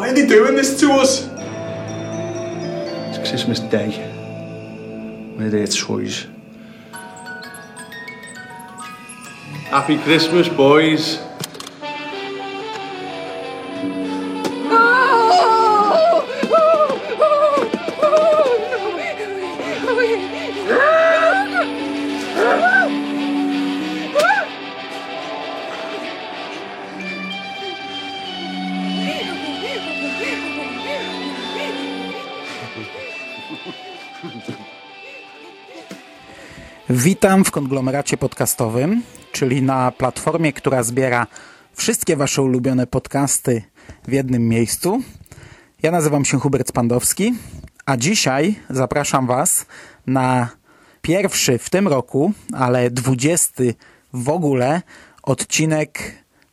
Why are they doing this to us? It's Christmas Day. We're their toys. Happy Christmas, boys. Witam w konglomeracie podcastowym, czyli na platformie, która zbiera wszystkie Wasze ulubione podcasty w jednym miejscu. Ja nazywam się Hubert Spandowski, a dzisiaj zapraszam Was na pierwszy w tym roku, ale dwudziesty w ogóle odcinek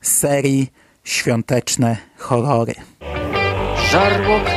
serii Świąteczne Horrory. Żarłok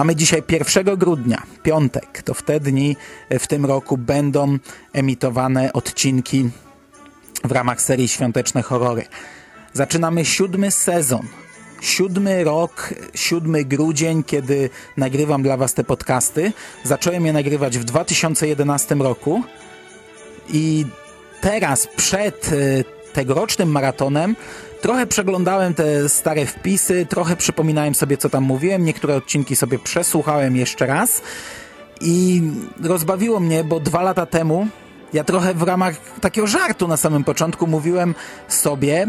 Mamy dzisiaj 1 grudnia, piątek. To w te dni w tym roku będą emitowane odcinki w ramach serii Świąteczne Horrory. Zaczynamy siódmy sezon. Siódmy rok, siódmy grudzień, kiedy nagrywam dla Was te podcasty. Zacząłem je nagrywać w 2011 roku i teraz przed e, tegorocznym maratonem trochę przeglądałem te stare wpisy, trochę przypominałem sobie, co tam mówiłem. Niektóre odcinki sobie przesłuchałem jeszcze raz i rozbawiło mnie, bo dwa lata temu ja trochę w ramach takiego żartu na samym początku mówiłem sobie,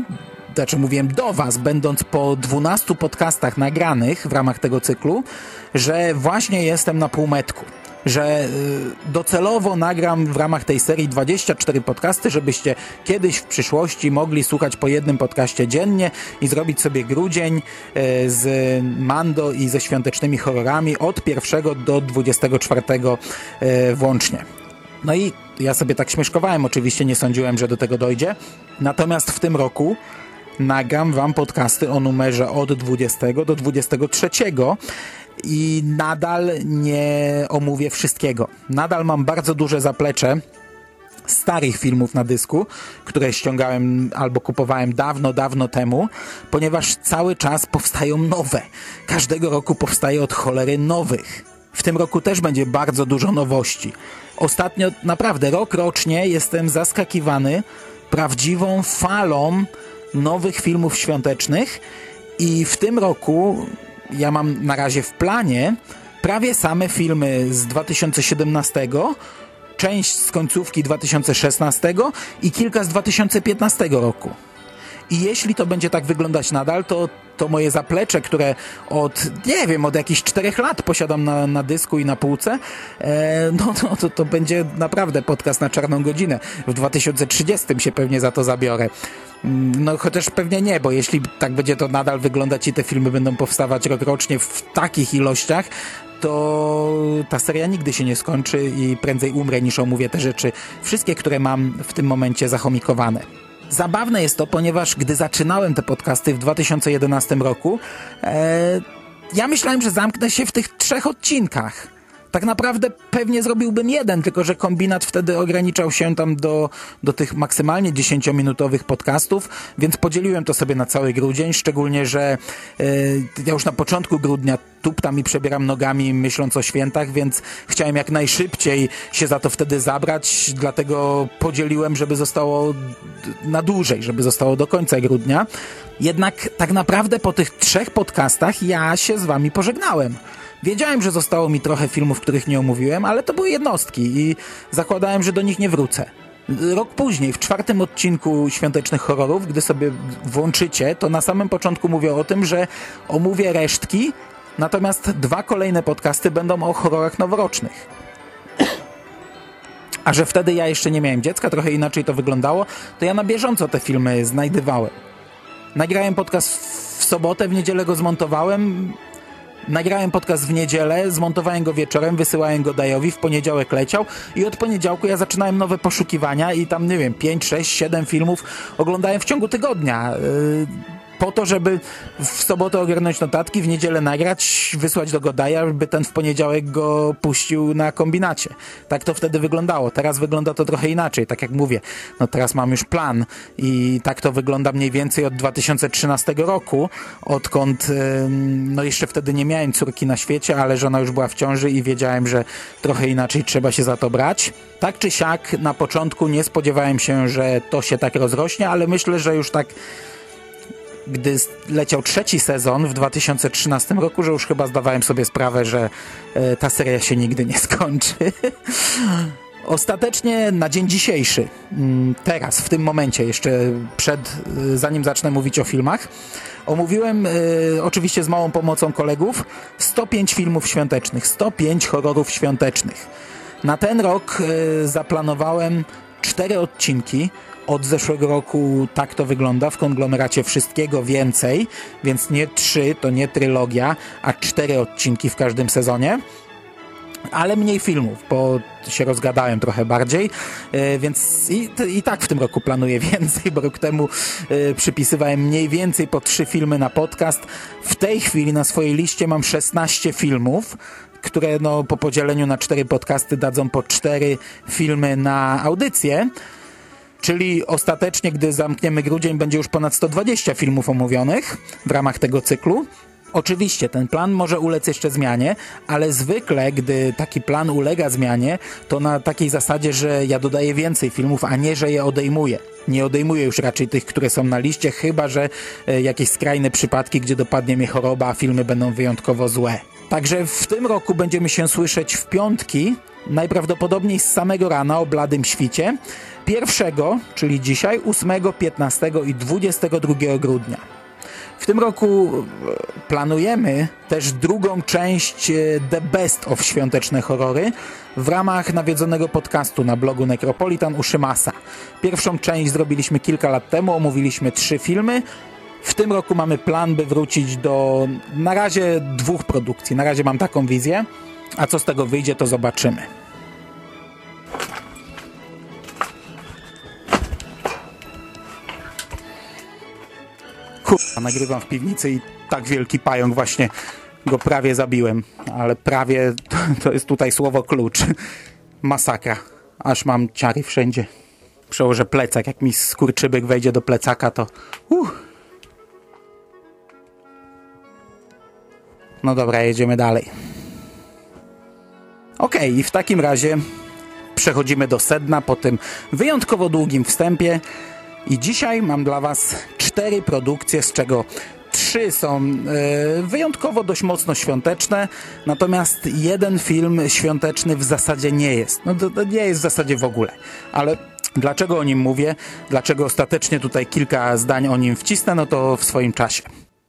znaczy mówiłem do was, będąc po 12 podcastach nagranych w ramach tego cyklu, że właśnie jestem na półmetku. Że y, docelowo nagram w ramach tej serii 24 podcasty, żebyście kiedyś w przyszłości mogli słuchać po jednym podcaście dziennie i zrobić sobie grudzień y, z Mando i ze świątecznymi horrorami od 1 do 24 y, włącznie. No i ja sobie tak śmieszkowałem, oczywiście nie sądziłem, że do tego dojdzie. Natomiast w tym roku nagram wam podcasty o numerze od 20 do 23 i nadal nie omówię wszystkiego. Nadal mam bardzo duże zaplecze starych filmów na dysku, które ściągałem albo kupowałem dawno, dawno temu, ponieważ cały czas powstają nowe. Każdego roku powstaje od cholery nowych. W tym roku też będzie bardzo dużo nowości. Ostatnio, naprawdę, rok rocznie jestem zaskakiwany prawdziwą falą nowych filmów świątecznych i w tym roku ja mam na razie w planie prawie same filmy z 2017, część z końcówki 2016 i kilka z 2015 roku. I jeśli to będzie tak wyglądać nadal, to, to moje zaplecze, które od, nie wiem, od jakichś czterech lat posiadam na, na dysku i na półce, e, no to, to, to będzie naprawdę podcast na czarną godzinę. W 2030 się pewnie za to zabiorę. Mm, No chociaż pewnie nie, bo jeśli tak będzie to nadal wyglądać i te filmy będą powstawać rokrocznie w takich ilościach, to ta seria nigdy się nie skończy i prędzej umrę niż omówię te rzeczy, wszystkie, które mam w tym momencie zachomikowane. Zabawne jest to, ponieważ gdy zaczynałem te podcasty w 2011 roku, e, ja myślałem, że zamknę się w tych trzech odcinkach. Tak naprawdę pewnie zrobiłbym jeden, tylko że kombinat wtedy ograniczał się tam do, do tych maksymalnie 10-minutowych podcastów, więc podzieliłem to sobie na cały grudzień, szczególnie, że e, ja już na początku grudnia tuptam i przebieram nogami myśląc o świętach, więc chciałem jak najszybciej się za to wtedy zabrać, dlatego podzieliłem, żeby zostało na dłużej, żeby zostało do końca grudnia. Jednak tak naprawdę po tych trzech podcastach ja się z wami pożegnałem. Wiedziałem, że zostało mi trochę filmów, których nie omówiłem, ale to były jednostki i zakładałem, że do nich nie wrócę. Rok później, w czwartym odcinku Świątecznych Horrorów, gdy sobie włączycie, to na samym początku mówię o tym, że omówię resztki, Natomiast dwa kolejne podcasty będą o horrorach noworocznych. A że wtedy ja jeszcze nie miałem dziecka, trochę inaczej to wyglądało, to ja na bieżąco te filmy znajdywałem. Nagrałem podcast w sobotę, w niedzielę go zmontowałem. Nagrałem podcast w niedzielę, zmontowałem go wieczorem, wysyłałem go Dajowi, w poniedziałek leciał i od poniedziałku ja zaczynałem nowe poszukiwania i tam, nie wiem, 5, 6, 7 filmów oglądałem w ciągu tygodnia. Yy, po to, żeby w sobotę ogarnąć notatki, w niedzielę nagrać, wysłać do Godaja, żeby ten w poniedziałek go puścił na kombinacie. Tak to wtedy wyglądało. Teraz wygląda to trochę inaczej, tak jak mówię. No teraz mam już plan i tak to wygląda mniej więcej od 2013 roku, odkąd no jeszcze wtedy nie miałem córki na świecie, ale żona już była w ciąży i wiedziałem, że trochę inaczej trzeba się za to brać. Tak czy siak, na początku nie spodziewałem się, że to się tak rozrośnie, ale myślę, że już tak gdy leciał trzeci sezon w 2013 roku, że już chyba zdawałem sobie sprawę, że e, ta seria się nigdy nie skończy. Ostatecznie na dzień dzisiejszy, mm, teraz, w tym momencie, jeszcze przed, e, zanim zacznę mówić o filmach, omówiłem, y, oczywiście z małą pomocą kolegów, 105 filmów świątecznych, 105 horrorów świątecznych. Na ten rok zaplanowałem cztery odcinki, od zeszłego roku tak to wygląda w konglomeracie wszystkiego więcej, więc nie trzy, to nie trylogia, a cztery odcinki w każdym sezonie ale mniej filmów, bo się rozgadałem trochę bardziej, e, więc i, i, tak w tym roku planuję więcej, bo rok temu e, przypisywałem mniej więcej po trzy filmy na podcast. W tej chwili na swojej liście mam 16 filmów, które no, po podzieleniu na cztery podcasty dadzą po cztery filmy na audycję. Czyli ostatecznie, gdy zamkniemy grudzień, będzie już ponad 120 filmów omówionych w ramach tego cyklu. Oczywiście ten plan może ulec jeszcze zmianie, ale zwykle, gdy taki plan ulega zmianie, to na takiej zasadzie, że ja dodaję więcej filmów, a nie, że je odejmuję. Nie odejmuję już raczej tych, które są na liście, chyba że e, jakieś skrajne przypadki, gdzie dopadnie mnie choroba, a filmy będą wyjątkowo złe. Także w tym roku będziemy się słyszeć w piątki, najprawdopodobniej z samego rana o bladym świcie. Pierwszego, czyli dzisiaj, 8, 15 i 22 grudnia. W tym roku e, planujemy też drugą część e, The Best of świąteczne horrory w ramach nawiedzonego podcastu na blogu Necropolitan u Szymasa. Pierwszą część zrobiliśmy kilka lat temu, omówiliśmy trzy filmy. W tym roku mamy plan, by wrócić do na razie dwóch produkcji. Na razie mam taką wizję, a co z tego wyjdzie, to zobaczymy. Kurwa, nagrywam w piwnicy i tak wielki pająk właśnie go prawie zabiłem. Ale prawie to, to jest tutaj słowo klucz. Masakra. Aż mam ciary wszędzie. Przełożę plecak. Jak mi skurczybyk wejdzie do plecaka, to... Uh. No dobra, jedziemy dalej. Ok, i w takim razie przechodzimy do sedna po tym wyjątkowo długim wstępie. I dzisiaj mam dla Was cztery produkcje, z czego trzy są e, wyjątkowo dość mocno świąteczne, natomiast jeden film świąteczny w zasadzie nie jest. No to, to nie jest w zasadzie w ogóle. Ale dlaczego o nim mówię? Dlaczego ostatecznie tutaj kilka zdań o nim wcisnę? No to w swoim czasie.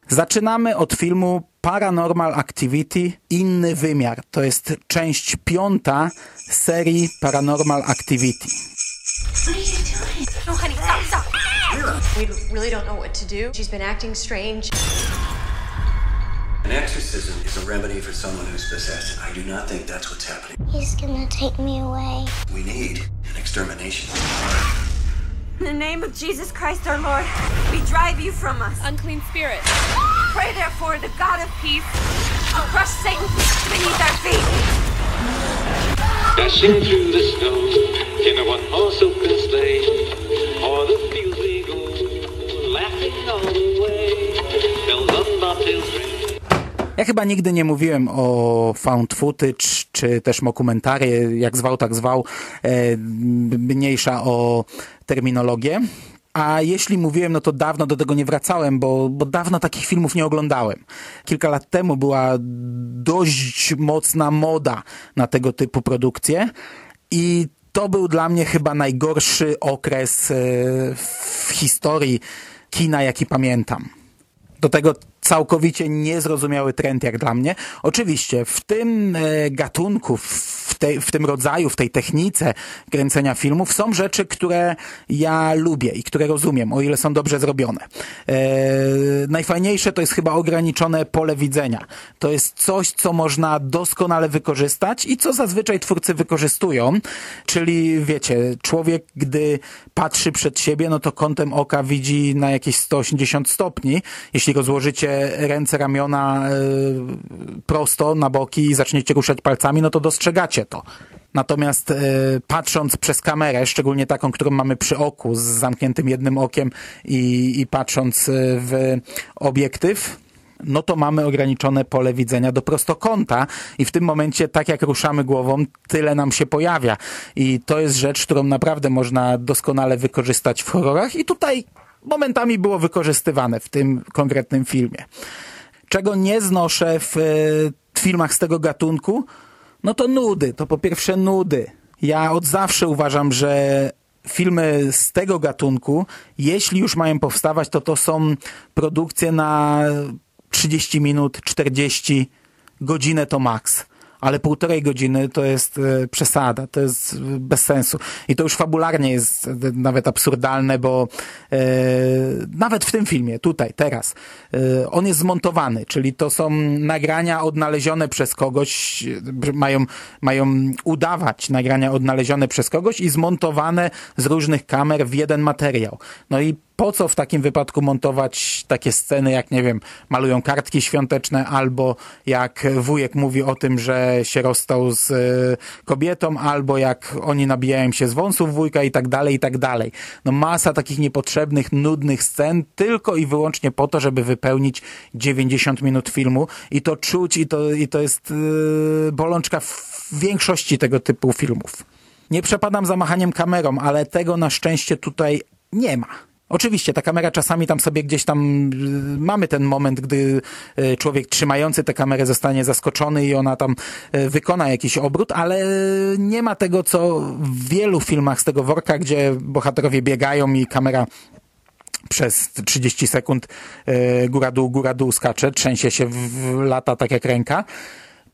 Zaczynamy od filmu Paranormal Activity Inny Wymiar. To jest część piąta serii Paranormal Activity. No, honey, stop, stop. We really don't know what to do. She's been acting strange. An exorcism is a remedy for someone who's possessed. I do not think that's what's happening. He's gonna take me away. We need an extermination. In the name of Jesus Christ our Lord, we drive you from us. Unclean spirit. Pray therefore the God of peace will crush Satan beneath our feet. Dashing through the snow in a one-horse open sleigh, o'er the fields we go, laughing all the way. Bells on bobtails ring. Ja chyba nigdy nie mówiłem o found footage, czy też mokumentary, jak zwał, tak zwał, e, mniejsza o terminologię. A jeśli mówiłem, no to dawno do tego nie wracałem, bo, bo dawno takich filmów nie oglądałem. Kilka lat temu była dość mocna moda na tego typu produkcje i to był dla mnie chyba najgorszy okres e, w historii kina, jaki pamiętam. Do tego całkowicie niezrozumiały trend jak dla mnie. Oczywiście w tym e, gatunku, w, tej, w tym rodzaju, w tej technice kręcenia filmów są rzeczy, które ja lubię i które rozumiem, o ile są dobrze zrobione. E, najfajniejsze to jest chyba ograniczone pole widzenia. To jest coś, co można doskonale wykorzystać i co zazwyczaj twórcy wykorzystują, czyli wiecie, człowiek, gdy patrzy przed siebie, no to kątem oka widzi na jakieś 180 stopni. Jeśli ręce, ramiona e, prosto na boki i zaczniecie ruszać palcami, no to dostrzegacie to. Natomiast e, patrząc przez kamerę, szczególnie taką, którą mamy przy oku, z zamkniętym jednym okiem i, i patrząc e, w obiektyw, no to mamy ograniczone pole widzenia do prostokąta i w tym momencie, tak jak ruszamy głową, tyle nam się pojawia. I to jest rzecz, którą naprawdę można doskonale wykorzystać w horrorach i tutaj momentami było wykorzystywane w tym konkretnym filmie. Czego nie znoszę w e, filmach z tego gatunku, no to nudy. To po pierwsze nudy. Ja od zawsze uważam, że filmy z tego gatunku, jeśli już mają powstawać, to to są produkcje na 30 minut, 40, godzinę to maks ale półtorej godziny to jest e, przesada, to jest bez sensu. I to już fabularnie jest nawet absurdalne, bo e, nawet w tym filmie, tutaj, teraz, e, on jest zmontowany, czyli to są nagrania odnalezione przez kogoś, mają, mają udawać nagrania odnalezione przez kogoś i zmontowane z różnych kamer w jeden materiał. No i po co w takim wypadku montować takie sceny, jak nie wiem, malują kartki świąteczne, albo jak wujek mówi o tym, że się rozstał z e, kobietą, albo jak oni nabijają się z wąsów wujka i tak dalej, i tak dalej. No masa takich niepotrzebnych, nudnych scen, tylko i wyłącznie po to, żeby wypełnić 90 minut filmu i to czuć i to, i to jest yy, bolączka w większości tego typu filmów. Nie przepadam za machaniem kamerą, ale tego na szczęście tutaj nie ma. Oczywiście, ta kamera czasami tam sobie gdzieś tam y, mamy ten moment, gdy y, człowiek trzymający tę kamerę zostanie zaskoczony i ona tam y, wykona jakiś obrót, ale nie ma tego, co w wielu filmach z tego worka, gdzie bohaterowie biegają i kamera przez 30 sekund góra-dół, góra-dół skacze, trzęsie się w lata tak jak ręka.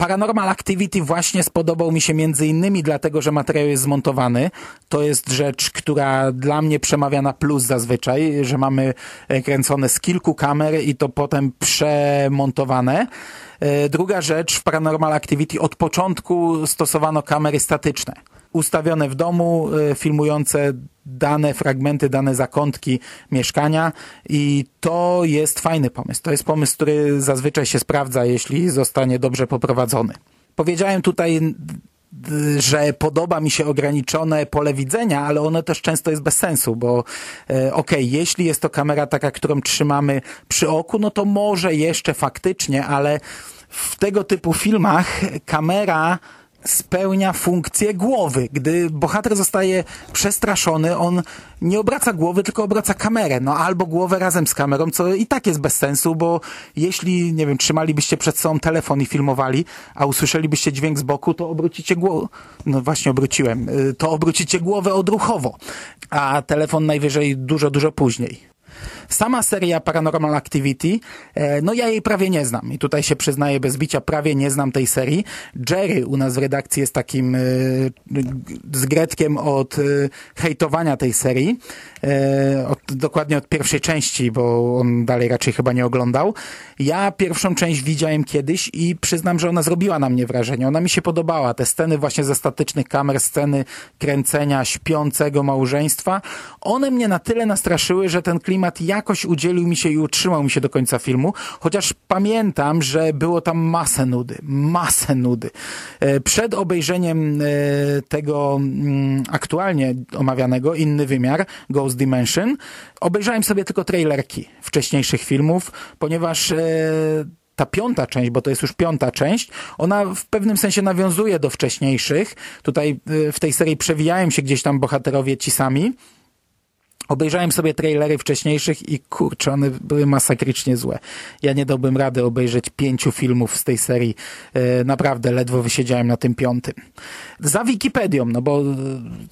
Paranormal Activity właśnie spodobał mi się między innymi dlatego, że materiał jest zmontowany. To jest rzecz, która dla mnie przemawia na plus zazwyczaj, że mamy kręcone z kilku kamer i to potem przemontowane. E, druga rzecz, w Paranormal Activity od początku stosowano kamery statyczne ustawione w domu, e, filmujące dane fragmenty, dane zakątki mieszkania i to jest fajny pomysł. To jest pomysł, który zazwyczaj się sprawdza, jeśli zostanie dobrze poprowadzony. Powiedziałem tutaj że podoba mi się ograniczone pole widzenia, ale ono też często jest bez sensu, bo e, okej, okay, jeśli jest to kamera taka, którą trzymamy przy oku, no to może jeszcze faktycznie, ale w tego typu filmach kamera spełnia funkcję głowy. Gdy bohater zostaje przestraszony, on nie obraca głowy, tylko obraca kamerę. No albo głowę razem z kamerą, co i tak jest bez sensu, bo jeśli, nie wiem, trzymalibyście przed sobą telefon i filmowali, a usłyszelibyście dźwięk z boku, to obrócicie głowę. No właśnie obróciłem. Y, to obrócicie głowę odruchowo, a telefon najwyżej dużo, dużo później. Sama seria Paranormal Activity, e, no ja jej prawie nie znam i tutaj się przyznaję bez bicia, prawie nie znam tej serii. Jerry u nas w redakcji jest takim e, z Gretkiem od e, hejtowania tej serii, od, dokładnie od pierwszej części, bo on dalej raczej chyba nie oglądał. Ja pierwszą część widziałem kiedyś i przyznam, że ona zrobiła na mnie wrażenie. Ona mi się podobała. Te sceny właśnie ze statycznych kamer, sceny kręcenia śpiącego małżeństwa, one mnie na tyle nastraszyły, że ten klimat ja jakoś udzielił mi się i utrzymał mi się do końca filmu, chociaż pamiętam, że było tam masę nudy, masę nudy. E, przed obejrzeniem e, tego mm, aktualnie omawianego, inny wymiar, Ghost Dimension, obejrzałem sobie tylko trailerki wcześniejszych filmów, ponieważ e, ta piąta część, bo to jest już piąta część, ona w pewnym sensie nawiązuje do wcześniejszych. Tutaj w tej serii przewijają się gdzieś tam bohaterowie ci sami, Obejrzałem sobie trailery wcześniejszych i kurczę, one były masakrycznie złe. Ja nie dałbym rady obejrzeć pięciu filmów z tej serii. E, naprawdę ledwo wysiedziałem na tym piątym. Za Wikipedią, no bo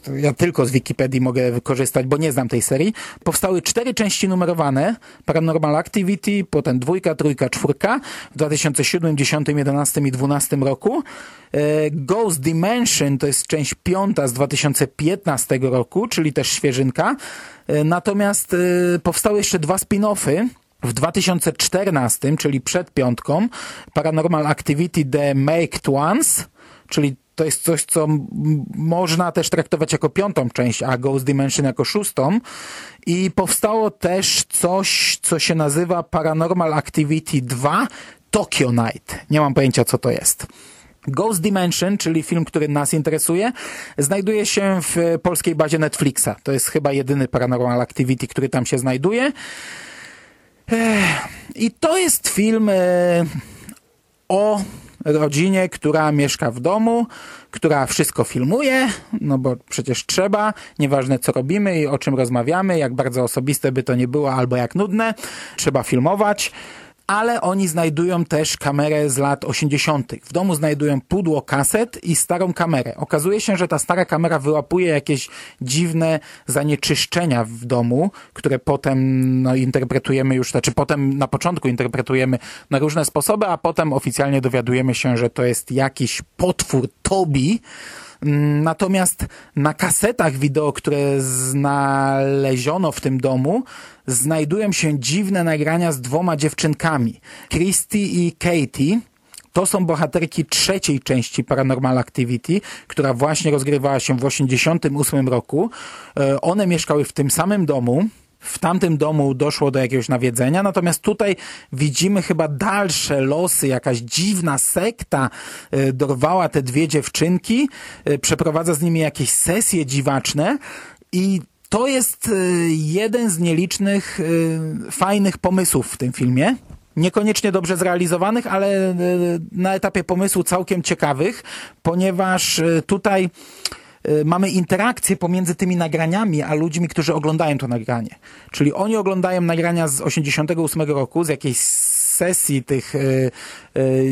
e, ja tylko z Wikipedii mogę wykorzystać, bo nie znam tej serii. Powstały cztery części numerowane. Paranormal Activity, potem dwójka, trójka, czwórka w 2007, 10, 11 i 12 roku. E, Ghost Dimension to jest część piąta z 2015 roku, czyli też świeżynka. E, Natomiast e, powstały jeszcze dwa spin-offy. W 2014, czyli przed piątką, Paranormal Activity The Maked Ones, czyli to jest coś, co można też traktować jako piątą część, a Ghost Dimension jako szóstą. I powstało też coś, co się nazywa Paranormal Activity 2 Tokyo Night. Nie mam pojęcia, co to jest. Ghost Dimension, czyli film, który nas interesuje, znajduje się w polskiej bazie Netflixa. To jest chyba jedyny Paranormal Activity, który tam się znajduje. I to jest film e, o rodzinie, która mieszka w domu, która wszystko filmuje, no bo przecież trzeba, nieważne co robimy i o czym rozmawiamy, jak bardzo osobiste by to nie było, albo jak nudne, trzeba filmować. Ale oni znajdują też kamerę z lat 80. W domu znajdują pudło kaset i starą kamerę. Okazuje się, że ta stara kamera wyłapuje jakieś dziwne zanieczyszczenia w domu, które potem no, interpretujemy już, znaczy potem na początku interpretujemy na różne sposoby, a potem oficjalnie dowiadujemy się, że to jest jakiś potwór Tobi. Mm, Natomiast na kasetach wideo, które znaleziono w tym domu, znajdują się dziwne nagrania z dwoma dziewczynkami, Christy i Katie. To są bohaterki trzeciej części Paranormal Activity, która właśnie rozgrywała się w 1988 roku. E, One mieszkały w tym samym domu. W tamtym domu doszło do jakiegoś nawiedzenia, natomiast tutaj widzimy chyba dalsze losy. Jakaś dziwna sekta e, dorwała te dwie dziewczynki, e, przeprowadza z nimi jakieś sesje dziwaczne i to jest e, jeden z nielicznych e, fajnych pomysłów w tym filmie. Niekoniecznie dobrze zrealizowanych, ale e, na etapie pomysłu całkiem ciekawych, ponieważ tutaj mamy interakcję pomiędzy tymi nagraniami, a ludźmi, którzy oglądają to nagranie. Czyli oni oglądają nagrania z 88 roku, z jakiejś sesji tych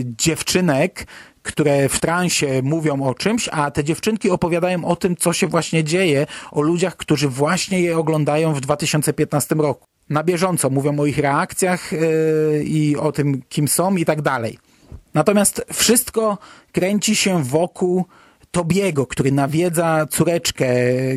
dziewczynek, które w transie mówią o czymś, a te dziewczynki opowiadają o tym, co się właśnie dzieje, o ludziach, którzy właśnie je oglądają w 2015 roku. Na bieżąco mówią o ich reakcjach e, i o tym, kim są i tak dalej. Natomiast wszystko kręci się wokół Tobiego, który nawiedza córeczkę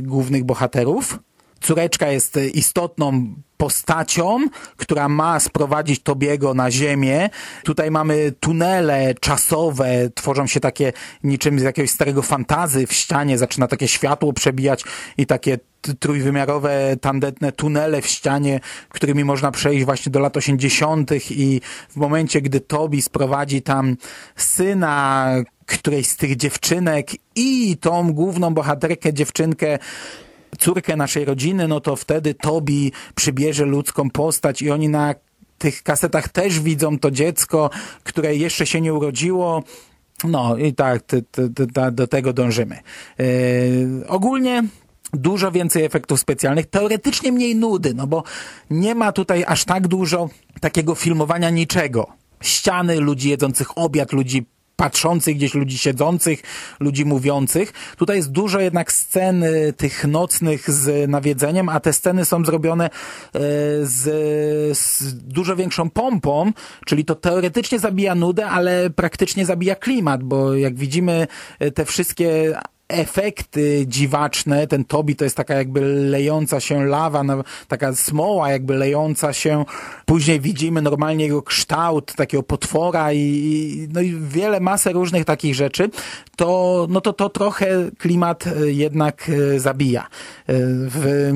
głównych bohaterów. Córeczka jest istotną postacią, która ma sprowadzić Tobiego na ziemię. Tutaj mamy tunele czasowe, tworzą się takie niczym z jakiegoś starego fantazy w ścianie, zaczyna takie światło przebijać i takie trójwymiarowe, tandetne tunele w ścianie, którymi można przejść właśnie do lat 80. i w momencie, gdy Tobi sprowadzi tam syna którejś z tych dziewczynek i tą główną bohaterkę, dziewczynkę, córkę naszej rodziny, no to wtedy Tobi przybierze ludzką postać i oni na tych kasetach też widzą to dziecko, które jeszcze się nie urodziło. No i tak t, t, t, do tego dążymy. Yy, ogólnie dużo więcej efektów specjalnych, teoretycznie mniej nudy, no bo nie ma tutaj aż tak dużo takiego filmowania niczego. Ściany, ludzi jedzących obiad, ludzi patrzących gdzieś, ludzi siedzących, ludzi mówiących. Tutaj jest dużo jednak scen y, tych nocnych z nawiedzeniem, a te sceny są zrobione e, z, z dużo większą pompą, czyli to teoretycznie zabija nudę, ale praktycznie zabija klimat, bo jak widzimy e, te wszystkie efekty dziwaczne, ten Tobi to jest taka jakby lejąca się lawa, no, taka smoła jakby lejąca się, później widzimy normalnie jego kształt takiego potwora i, i, no i wiele, masę różnych takich rzeczy, to, no to, to trochę klimat e, jednak e, zabija. E, W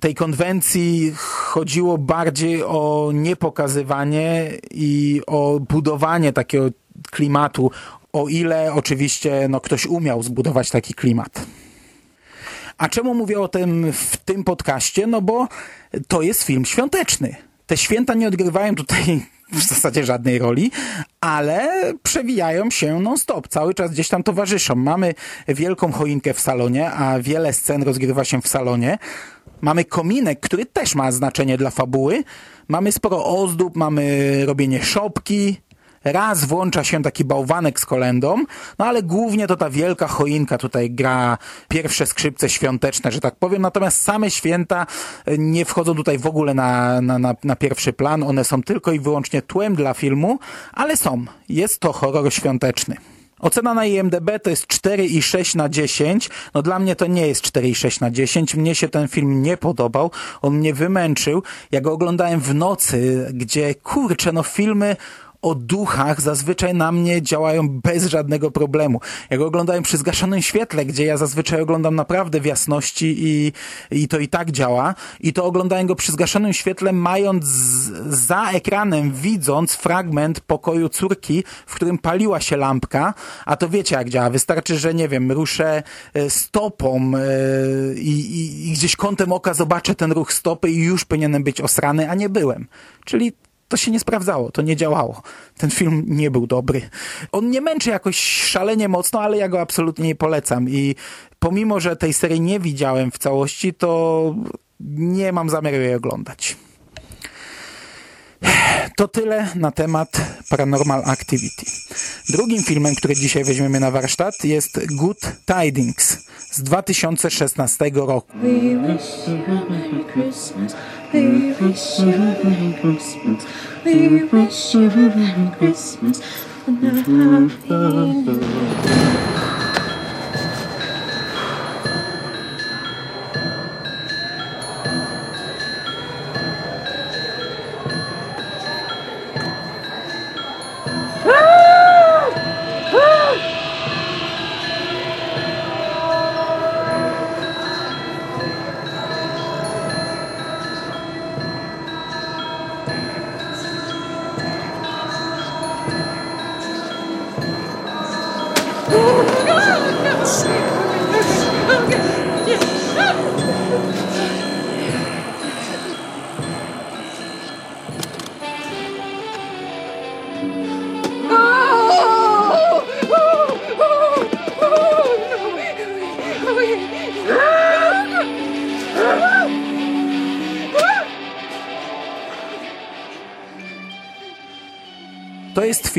tej konwencji chodziło bardziej o niepokazywanie i o budowanie takiego klimatu, o ile oczywiście no, ktoś umiał zbudować taki klimat. A czemu mówię o tym w tym podcaście? No bo to jest film świąteczny. Te święta nie odgrywają tutaj w zasadzie żadnej roli, ale przewijają się non-stop, cały czas gdzieś tam towarzyszą. Mamy wielką choinkę w salonie, a wiele scen rozgrywa się w salonie. Mamy kominek, który też ma znaczenie dla fabuły. Mamy sporo ozdób, mamy robienie szopki, Raz włącza się taki bałwanek z kolendą, no ale głównie to ta wielka choinka tutaj gra pierwsze skrzypce świąteczne, że tak powiem, natomiast same święta e, nie wchodzą tutaj w ogóle na, na, na, na pierwszy plan, one są tylko i wyłącznie tłem dla filmu, ale są. Jest to horror świąteczny. Ocena na IMDB to jest 4,6 na 10. No dla mnie to nie jest 4,6 na 10. Mnie się ten film nie podobał. On mnie wymęczył. Ja go oglądałem w nocy, gdzie kurczę, no filmy o duchach zazwyczaj na mnie działają bez żadnego problemu. Jak oglądałem przy zgaszonym świetle, gdzie ja zazwyczaj oglądam naprawdę w jasności i, i to i tak działa, i to oglądałem go przy zgaszonym świetle, mając za ekranem, widząc fragment pokoju córki, w którym paliła się lampka, a to wiecie jak działa. Wystarczy, że nie wiem, ruszę e, stopą yy, i, i gdzieś kątem oka zobaczę ten ruch stopy i już powinienem być osrany, a nie byłem. Czyli to się nie sprawdzało, to nie działało. Ten film nie był dobry. On nie męczy jakoś szalenie mocno, ale ja go absolutnie nie polecam i pomimo, że tej serii nie widziałem w całości, to nie mam zamiaru jej oglądać. To tyle na temat Paranormal Activity. Drugim filmem, który dzisiaj weźmiemy na warsztat jest Good Tidings z 2016 roku.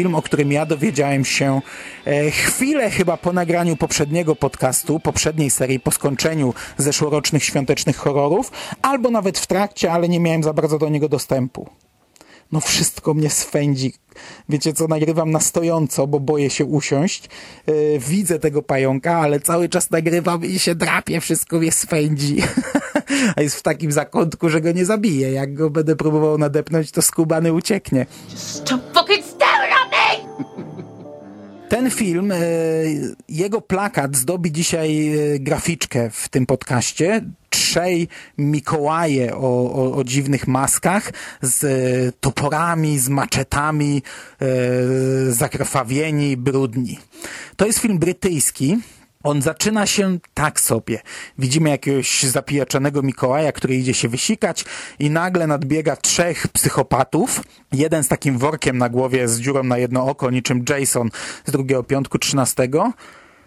Film, o którym ja dowiedziałem się e, chwilę chyba po nagraniu poprzedniego podcastu, poprzedniej serii, po skończeniu zeszłorocznych świątecznych horrorów, albo nawet w trakcie, ale nie miałem za bardzo do niego dostępu. No wszystko mnie swędzi. Wiecie co, nagrywam na stojąco, bo boję się usiąść. Yy, widzę tego pająka, ale cały czas nagrywam i się drapie, wszystko mnie swędzi. A jest w takim zakątku, że go nie zabiję. Jak go będę próbował nadepnąć, to skubany ucieknie. Stop Ten film, e, jego plakat zdobi dzisiaj e, graficzkę w tym podcaście. Trzej Mikołaje o, o, o dziwnych maskach z e, toporami, z maczetami, zakrwawieni, brudni. To jest film brytyjski. On zaczyna się tak sobie. Widzimy jakiegoś zapijaczonego Mikołaja, który idzie się wysikać i nagle nadbiega trzech psychopatów. Jeden z takim workiem na głowie z dziurą na jedno oko, niczym Jason z drugiego piątku trzynastego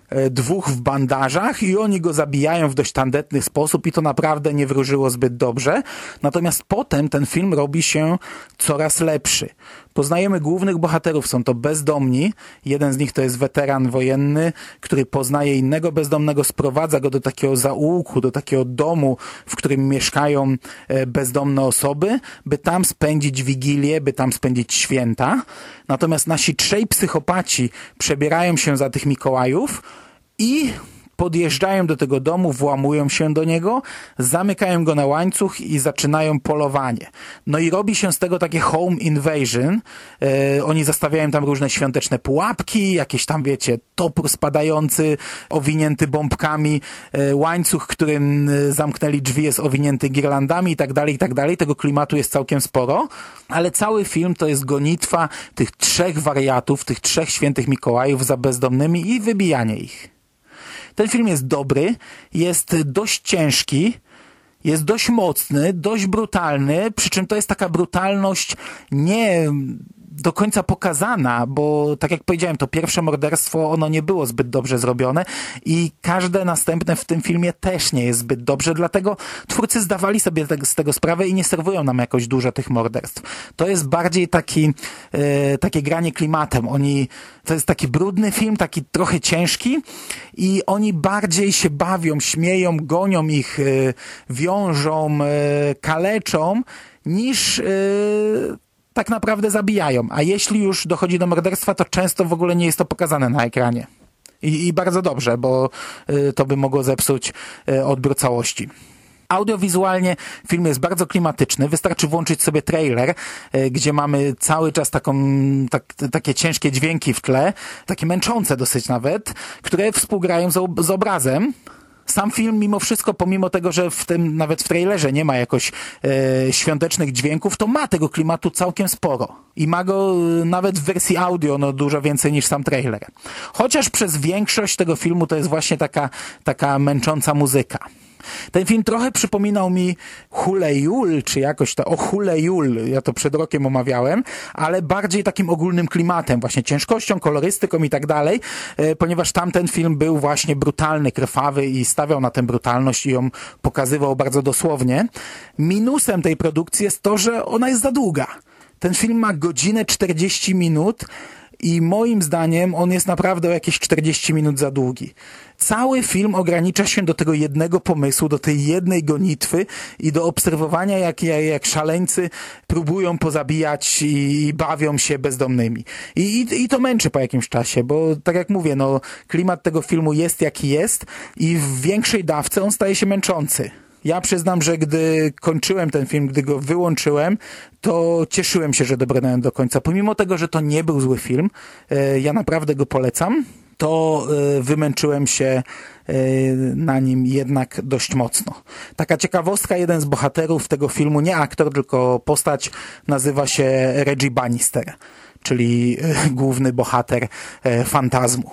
e, dwóch w bandażach i oni go zabijają w dość tandetny sposób i to naprawdę nie wróżyło zbyt dobrze. Natomiast potem ten film robi się coraz lepszy. Poznajemy głównych bohaterów, są to bezdomni. Jeden z nich to jest weteran wojenny, który poznaje innego bezdomnego, sprowadza go do takiego zaułku, do takiego domu, w którym mieszkają e, bezdomne osoby, by tam spędzić wigilię, by tam spędzić święta. Natomiast nasi trzej psychopaci przebierają się za tych Mikołajów i podjeżdżają do tego domu, włamują się do niego, zamykają go na łańcuch i zaczynają polowanie. No i robi się z tego takie home invasion. E, oni zastawiają tam różne świąteczne pułapki, jakieś tam, wiecie, topór spadający, owinięty bombkami, e, łańcuch, którym e, zamknęli drzwi jest owinięty girlandami i tak dalej, i tak dalej. Tego klimatu jest całkiem sporo, ale cały film to jest gonitwa tych trzech wariatów, tych trzech świętych Mikołajów za bezdomnymi i wybijanie ich. Ten film jest dobry, jest dość ciężki, jest dość mocny, dość brutalny, przy czym to jest taka brutalność nie do końca pokazana, bo tak jak powiedziałem, to pierwsze morderstwo, ono nie było zbyt dobrze zrobione i każde następne w tym filmie też nie jest zbyt dobrze, dlatego twórcy zdawali sobie z tego sprawę i nie serwują nam jakoś dużo tych morderstw. To jest bardziej taki, e, takie granie klimatem. Oni, to jest taki brudny film, taki trochę ciężki i oni bardziej się bawią, śmieją, gonią ich, e, wiążą, e, kaleczą, niż e, tak naprawdę zabijają. A jeśli już dochodzi do morderstwa, to często w ogóle nie jest to pokazane na ekranie. I, i bardzo dobrze, bo y, to by mogło zepsuć y, odbiór całości. Audiowizualnie film jest bardzo klimatyczny. Wystarczy włączyć sobie trailer, y, gdzie mamy cały czas taką, tak, takie ciężkie dźwięki w tle, takie męczące dosyć nawet, które współgrają z, z obrazem sam film mimo wszystko, pomimo tego, że w tym, nawet w trailerze nie ma jakoś e, świątecznych dźwięków, to ma tego klimatu całkiem sporo. I ma go e, nawet w wersji audio no, dużo więcej niż sam trailer. Chociaż przez większość tego filmu to jest właśnie taka, taka męcząca muzyka. Ten film trochę przypominał mi Hulejul, czy jakoś to, o Hulejul, ja to przed rokiem omawiałem, ale bardziej takim ogólnym klimatem, właśnie ciężkością, kolorystyką i tak dalej, e, ponieważ tamten film był właśnie brutalny, krwawy i stawiał na tę brutalność i ją pokazywał bardzo dosłownie. Minusem tej produkcji jest to, że ona jest za długa. Ten film ma godzinę 40 minut, i moim zdaniem on jest naprawdę o jakieś 40 minut za długi. Cały film ogranicza się do tego jednego pomysłu, do tej jednej gonitwy i do obserwowania, jak, jak szaleńcy próbują pozabijać i, i bawią się bezdomnymi. I, i, I to męczy po jakimś czasie, bo tak jak mówię, no, klimat tego filmu jest jaki jest i w większej dawce on staje się męczący. Ja przyznam, że gdy kończyłem ten film, gdy go wyłączyłem, to cieszyłem się, że dobrnąłem do końca. Pomimo tego, że to nie był zły film, e, ja naprawdę go polecam, to e, wymęczyłem się e, na nim jednak dość mocno. Taka ciekawostka, jeden z bohaterów tego filmu, nie aktor, tylko postać, nazywa się Reggie Bannister, czyli główny bohater Fantazmu.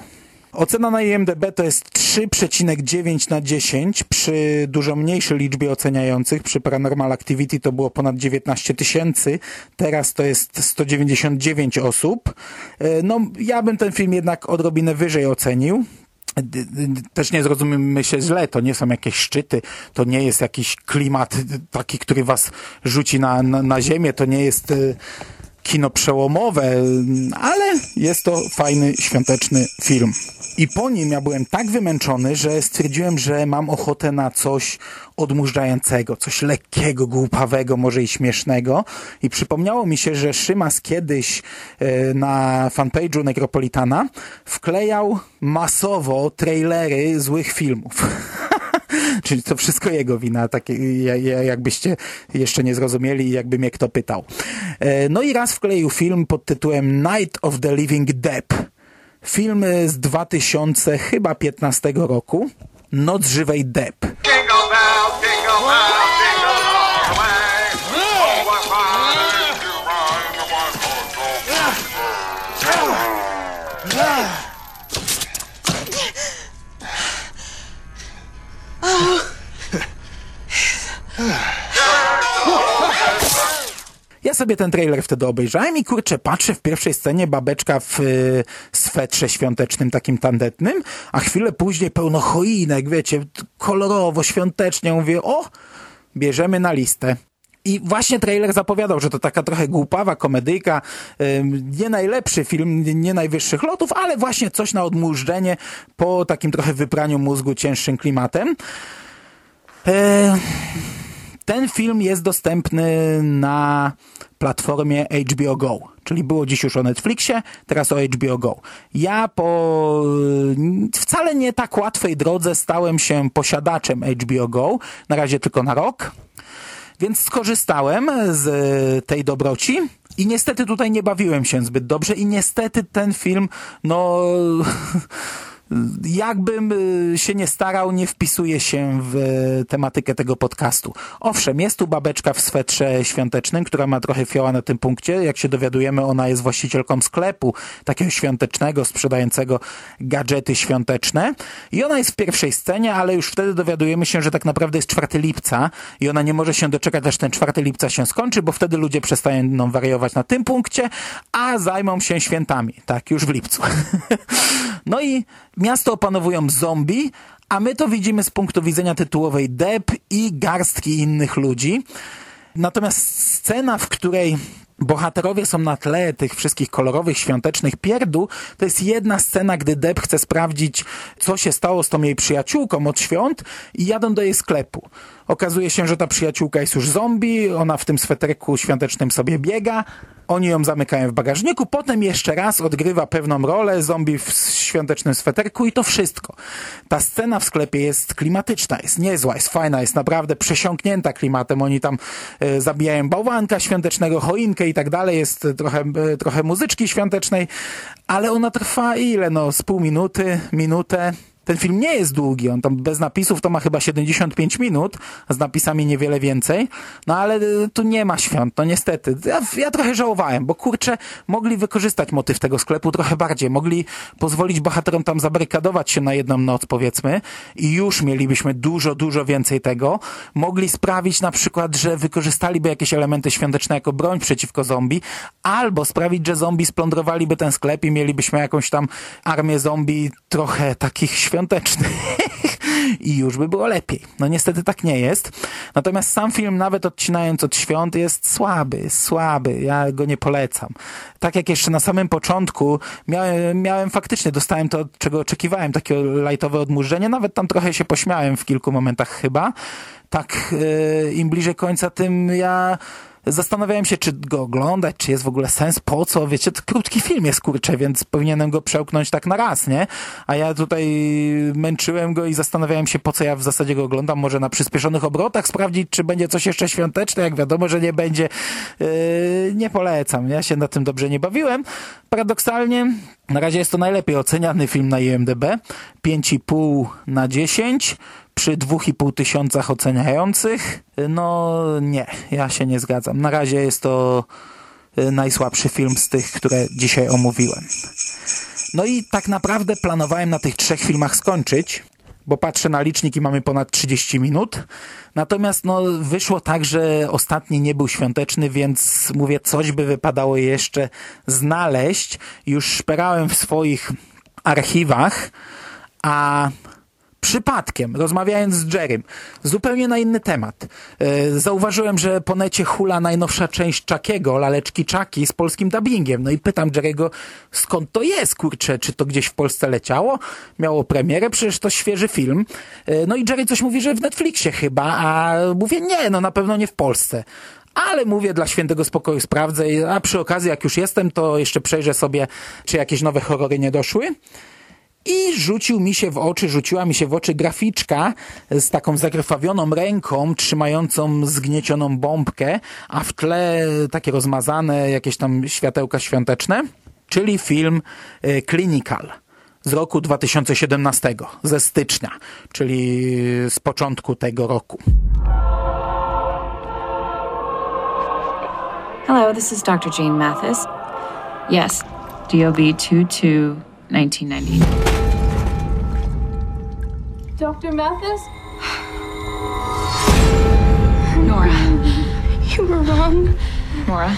Ocena na IMDB to jest 3,9 na 10 przy dużo mniejszej liczbie oceniających. Przy Paranormal Activity to było ponad 19 tysięcy, teraz to jest 199 osób. E, no, ja bym ten film jednak odrobinę wyżej ocenił też nie zrozumiemy się źle, to nie są jakieś szczyty, to nie jest jakiś klimat taki, który was rzuci na, na, na ziemię, to nie jest e, kino przełomowe, ale jest to fajny, świąteczny film. I po nim ja byłem tak wymęczony, że stwierdziłem, że mam ochotę na coś odmurzającego, coś lekkiego, głupawego, może i śmiesznego. I przypomniało mi się, że Szymas kiedyś e, na fanpage'u Necropolitana wklejał masowo trailery złych filmów. Czyli to wszystko jego wina, takie, jakbyście jeszcze nie zrozumieli, jakby mnie kto pytał. E, no i raz wkleił film pod tytułem Night of the Living Depp Film z 2000 chyba 15 roku. Noc żywej Depp. Ja sobie ten trailer wtedy obejrzałem i kurczę, patrzę w pierwszej scenie babeczka w y, swetrze świątecznym, takim tandetnym, a chwilę później pełno choinek, wiecie, kolorowo, świątecznie. Mówię, o, bierzemy na listę. I właśnie trailer zapowiadał, że to taka trochę głupawa komedyjka, nie najlepszy film, nie najwyższych lotów, ale właśnie coś na odmurzenie po takim trochę wypraniu mózgu cięższym klimatem. E, ten film jest dostępny na platformie HBO Go, czyli było dziś już o Netflixie, teraz o HBO Go. Ja po wcale nie tak łatwej drodze stałem się posiadaczem HBO Go, na razie tylko na rok, więc skorzystałem z tej dobroci i niestety tutaj nie bawiłem się zbyt dobrze i niestety ten film, no jakbym y, się nie starał, nie wpisuje się w tematykę tego podcastu. Owszem, jest tu babeczka w swetrze świątecznym, która ma trochę fioła na tym punkcie. Jak się dowiadujemy, ona jest właścicielką sklepu takiego świątecznego, sprzedającego gadżety świąteczne. I ona jest w pierwszej scenie, ale już wtedy dowiadujemy się, że tak naprawdę jest 4 lipca i ona nie może się doczekać, aż ten 4 lipca się skończy, bo wtedy ludzie przestają wariować na tym punkcie, a zajmą się świętami. Tak, już w lipcu. no i miasto opanowują zombie, a my to widzimy z punktu widzenia tytułowej Deb i garstki innych ludzi. Natomiast scena, w której bohaterowie są na tle tych wszystkich kolorowych, świątecznych pierdół, to jest jedna scena, gdy Deb chce sprawdzić, co się stało z tą jej przyjaciółką od świąt i jadą do jej sklepu. Okazuje się, że ta przyjaciółka jest już zombie, ona w tym sweterku świątecznym sobie biega, oni ją zamykają w bagażniku, potem jeszcze raz odgrywa pewną rolę zombie w świątecznym sweterku i to wszystko. Ta scena w sklepie jest klimatyczna, jest niezła, jest fajna, jest naprawdę przesiąknięta klimatem. Oni tam e, zabijają bałwanka świątecznego, choinkę i tak dalej, jest trochę, e, trochę muzyczki świątecznej, ale ona trwa ile? No z pół minuty, minutę. Ten film nie jest długi, on tam bez napisów to ma chyba 75 minut, z napisami niewiele więcej, no ale y, tu nie ma świąt, no niestety. Ja, ja trochę żałowałem, bo kurczę, mogli wykorzystać motyw tego sklepu trochę bardziej, mogli pozwolić bohaterom tam zabrykadować się na jedną noc, powiedzmy, i już mielibyśmy dużo, dużo więcej tego. Mogli sprawić na przykład, że wykorzystaliby jakieś elementy świąteczne jako broń przeciwko zombie, albo sprawić, że zombie splądrowaliby ten sklep i mielibyśmy jakąś tam armię zombie trochę takich świątecznych i już by było lepiej. No niestety tak nie jest. Natomiast sam film, nawet odcinając od świąt, jest słaby, słaby. Ja go nie polecam. Tak jak jeszcze na samym początku miałem, miałem faktycznie, dostałem to, czego oczekiwałem, takie lightowe odmurzenie. Nawet tam trochę się pośmiałem w kilku momentach chyba. Tak, yy, im bliżej końca, tym ja zastanawiałem się, czy go oglądać, czy jest w ogóle sens, po co, wiecie, to krótki film jest, kurczę, więc powinienem go przełknąć tak na raz, nie? A ja tutaj męczyłem go i zastanawiałem się, po co ja w zasadzie go oglądam, może na przyspieszonych obrotach sprawdzić, czy będzie coś jeszcze świąteczne, jak wiadomo, że nie będzie, yy, nie polecam, ja się na tym dobrze nie bawiłem. Paradoksalnie, na razie jest to najlepiej oceniany film na IMDb, 5,5 na 10, przy dwóch i pół tysiącach oceniających, no nie, ja się nie zgadzam. Na razie jest to y, najsłabszy film z tych, które dzisiaj omówiłem. No i tak naprawdę planowałem na tych trzech filmach skończyć, bo patrzę na licznik i mamy ponad 30 minut. Natomiast no, wyszło tak, że ostatni nie był świąteczny, więc mówię, coś by wypadało jeszcze znaleźć. Już szperałem w swoich archiwach, a przypadkiem, rozmawiając z Jerrym, zupełnie na inny temat, e, zauważyłem, że po necie hula najnowsza część Czakiego, Laleczki Czaki z polskim dubbingiem. No i pytam Jerry'ego, skąd to jest, kurczę, czy to gdzieś w Polsce leciało? Miało premierę, przecież to świeży film. E, no i Jerry coś mówi, że w Netflixie chyba, a mówię, nie, no na pewno nie w Polsce. Ale mówię, dla świętego spokoju sprawdzę, a przy okazji, jak już jestem, to jeszcze przejrzę sobie, czy jakieś nowe horrory nie doszły. I rzucił mi się w oczy, rzuciła mi się w oczy graficzka z taką zakrwawioną ręką, trzymającą zgniecioną bombkę, a w tle takie rozmazane jakieś tam światełka świąteczne, czyli film e, Clinical z roku 2017, ze stycznia, czyli z początku tego roku. Hello, this is Dr. Jane Mathis. Yes, DOB 22 1990. Dr. Mathis? Nora. You were wrong. Nora,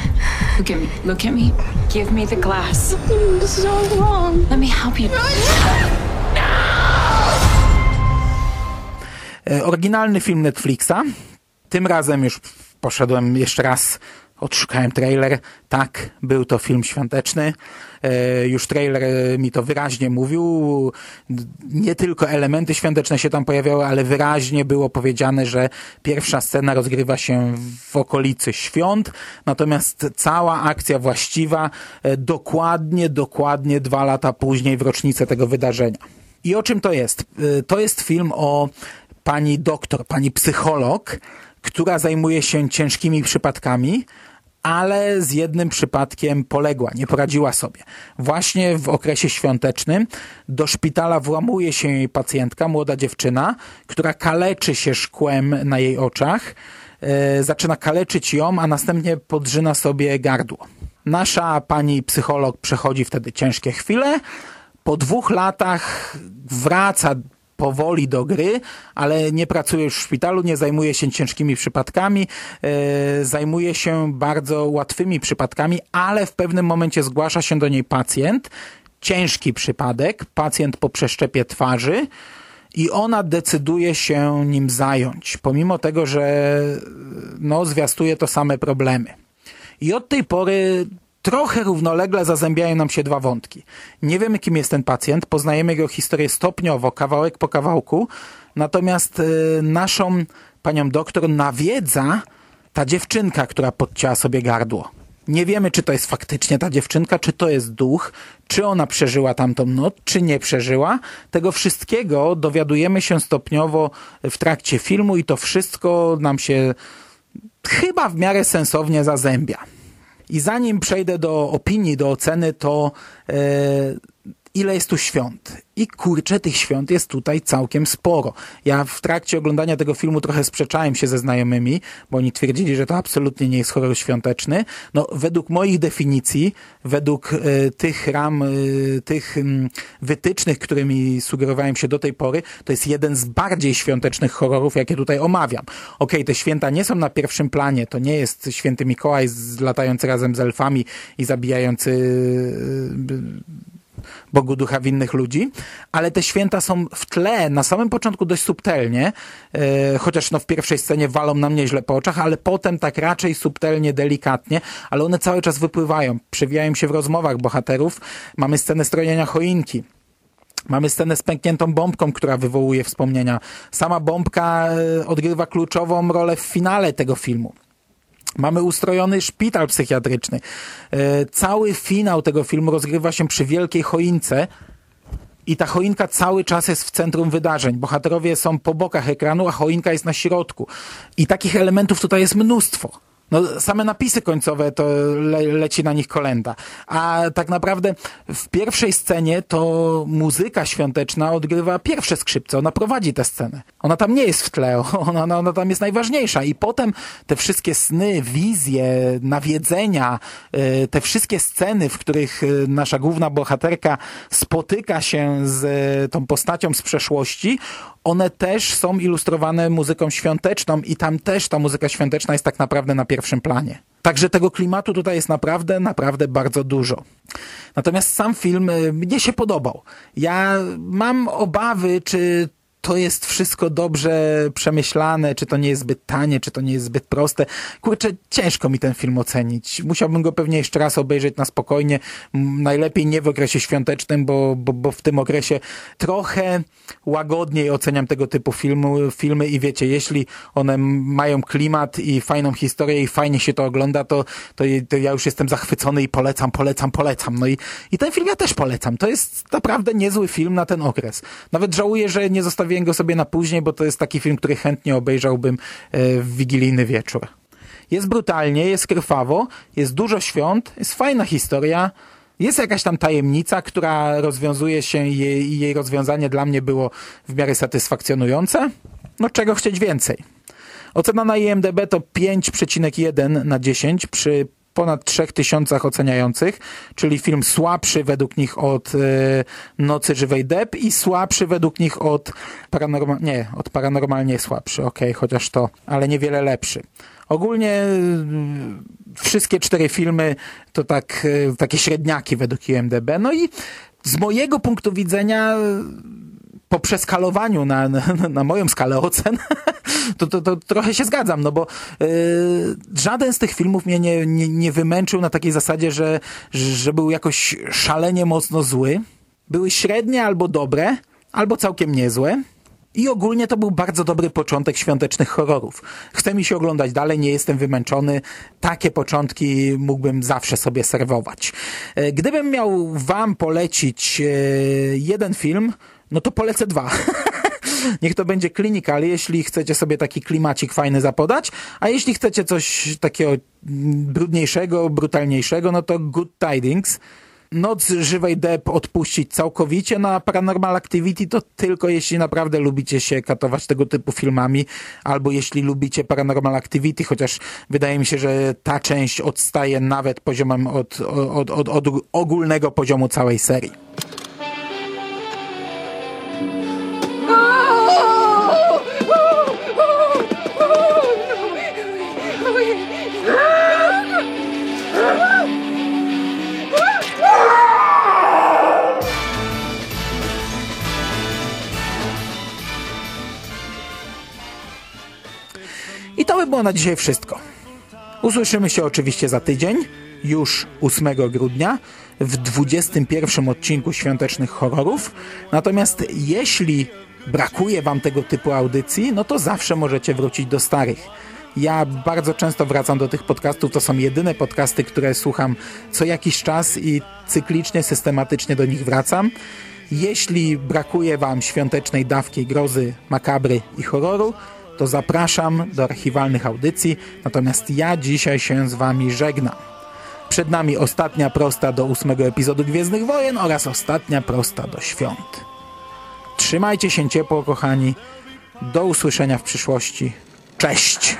look at me. Look at me. Give me the glass. You were so wrong. Let me help you. E, Oryginalny film Netflixa. Tym razem już poszedłem jeszcze raz odszukałem trailer. Tak, był to film świąteczny. E, już trailer mi to wyraźnie mówił. Nie tylko elementy świąteczne się tam pojawiały, ale wyraźnie było powiedziane, że pierwsza scena rozgrywa się w okolicy świąt, natomiast cała akcja właściwa e, dokładnie, dokładnie dwa lata później w rocznicę tego wydarzenia. I o czym to jest? E, to jest film o pani doktor, pani psycholog, która zajmuje się ciężkimi przypadkami, ale z jednym przypadkiem poległa, nie poradziła sobie. Właśnie w okresie świątecznym do szpitala włamuje się jej pacjentka, młoda dziewczyna, która kaleczy się szkłem na jej oczach, e, zaczyna kaleczyć ją, a następnie podrzyna sobie gardło. Nasza pani psycholog przechodzi wtedy ciężkie chwile. Po dwóch latach wraca powoli do gry, ale nie pracuje już w szpitalu, nie zajmuje się ciężkimi przypadkami, e, zajmuje się bardzo łatwymi przypadkami, ale w pewnym momencie zgłasza się do niej pacjent, ciężki przypadek, pacjent po przeszczepie twarzy, i ona decyduje się nim zająć, pomimo tego, że no, zwiastuje to same problemy. I od tej pory trochę równolegle zazębiają nam się dwa wątki. Nie wiemy, kim jest ten pacjent, poznajemy jego historię stopniowo, kawałek po kawałku, natomiast y, naszą panią doktor nawiedza ta dziewczynka, która podcięła sobie gardło. Nie wiemy, czy to jest faktycznie ta dziewczynka, czy to jest duch, czy ona przeżyła tamtą noc, czy nie przeżyła. Tego wszystkiego dowiadujemy się stopniowo w trakcie filmu i to wszystko nam się chyba w miarę sensownie zazębia. I zanim przejdę do opinii, do oceny, to e, ile jest tu świąt. I kurczę, tych świąt jest tutaj całkiem sporo. Ja w trakcie oglądania tego filmu trochę sprzeczałem się ze znajomymi, bo oni twierdzili, że to absolutnie nie jest horror świąteczny. No, według moich definicji, według y, tych ram, y, tych y, wytycznych, którymi sugerowałem się do tej pory, to jest jeden z bardziej świątecznych horrorów, jakie tutaj omawiam. Okej, okay, te święta nie są na pierwszym planie, to nie jest święty Mikołaj latający razem z elfami i zabijający Bogu ducha winnych ludzi, ale te święta są w tle, na samym początku dość subtelnie, e, chociaż no w pierwszej scenie walą nam nieźle po oczach, ale potem tak raczej subtelnie, delikatnie, ale one cały czas wypływają, przewijają się w rozmowach bohaterów. Mamy scenę strojenia choinki. Mamy scenę z pękniętą bombką, która wywołuje wspomnienia. Sama bombka e, odgrywa kluczową rolę w finale tego filmu. Mamy ustrojony szpital psychiatryczny. E, cały finał tego filmu rozgrywa się przy wielkiej choince. I ta choinka cały czas jest w centrum wydarzeń. Bohaterowie są po bokach ekranu, a choinka jest na środku. I takich elementów tutaj jest mnóstwo. No, same napisy końcowe to le, leci na nich kolenda. A tak naprawdę w pierwszej scenie to muzyka świąteczna odgrywa pierwsze skrzypce. Ona prowadzi tę scenę. Ona tam nie jest w tle, ona, ona, ona tam jest najważniejsza. I potem te wszystkie sny, wizje, nawiedzenia, y, te wszystkie sceny, w których y, nasza główna bohaterka spotyka się z y, tą postacią z przeszłości, one też są ilustrowane muzyką świąteczną i tam też ta muzyka świąteczna jest tak naprawdę na pierwszym planie. Także tego klimatu tutaj jest naprawdę, naprawdę bardzo dużo. Natomiast sam film y, mnie się podobał. Ja mam obawy, czy to jest wszystko dobrze przemyślane, czy to nie jest zbyt tanie, czy to nie jest zbyt proste. Kurczę, ciężko mi ten film ocenić. Musiałbym go pewnie jeszcze raz obejrzeć na spokojnie. Najlepiej nie w okresie świątecznym, bo, bo, bo w tym okresie trochę łagodniej oceniam tego typu filmu, filmy i wiecie, jeśli one mają klimat i fajną historię i fajnie się to ogląda, to, to, to ja już jestem zachwycony i polecam, polecam, polecam. No i, i ten film ja też polecam. To jest naprawdę niezły film na ten okres. Nawet żałuję, że nie zostawiłem zostawiłem go sobie na później, bo to jest taki film, który chętnie obejrzałbym e, w wigilijny wieczór. Jest brutalnie, jest krwawo, jest dużo świąt, jest fajna historia, jest jakaś tam tajemnica, która rozwiązuje się i jej, jej rozwiązanie dla mnie było w miarę satysfakcjonujące. No czego chcieć więcej? Ocena na IMDB to 5,1 na 10 przy ponad 3000 oceniających, czyli film słabszy według nich od y, Nocy Żywej Deb i słabszy według nich od Paranormal... Nie, od Paranormalnie słabszy, okej, okay, chociaż to, ale niewiele lepszy. Ogólnie y, wszystkie cztery filmy to tak, y, takie średniaki według IMDB. No i z mojego punktu widzenia po przeskalowaniu na, na, na moją skalę ocen, to, to, to, trochę się zgadzam, no bo yy, żaden z tych filmów mnie nie, nie, nie wymęczył na takiej zasadzie, że, że był jakoś szalenie mocno zły. Były średnie albo dobre, albo całkiem niezłe. I ogólnie to był bardzo dobry początek świątecznych horrorów. Chce mi się oglądać dalej, nie jestem wymęczony. Takie początki mógłbym zawsze sobie serwować. E, gdybym miał wam polecić e, jeden film, no to polecę dwa. Niech to będzie Clinical, jeśli chcecie sobie taki klimacik fajny zapodać, a jeśli chcecie coś takiego mm, brudniejszego, brutalniejszego, no to Good Tidings. Noc żywej dep odpuścić całkowicie, no a Paranormal Activity to tylko jeśli naprawdę lubicie się katować tego typu filmami, albo jeśli lubicie Paranormal Activity, chociaż wydaje mi się, że ta część odstaje nawet poziomem od, od, od, od ogólnego poziomu całej serii. I to by było na dzisiaj wszystko. Usłyszymy się oczywiście za tydzień, już 8 grudnia, w 21 odcinku Świątecznych Horrorów. Natomiast jeśli brakuje Wam tego typu audycji, no to zawsze możecie wrócić do starych. Ja bardzo często wracam do tych podcastów. To są jedyne podcasty, które słucham co jakiś czas i cyklicznie, systematycznie do nich wracam. Jeśli brakuje Wam świątecznej dawki grozy, makabry i horroru, to zapraszam do archiwalnych audycji. Natomiast ja dzisiaj się z Wami żegnam. Przed nami ostatnia prosta do ósmego epizodu Gwiezdnych Wojen oraz ostatnia prosta do świąt. Trzymajcie się ciepło, kochani. Do usłyszenia w przyszłości. Cześć!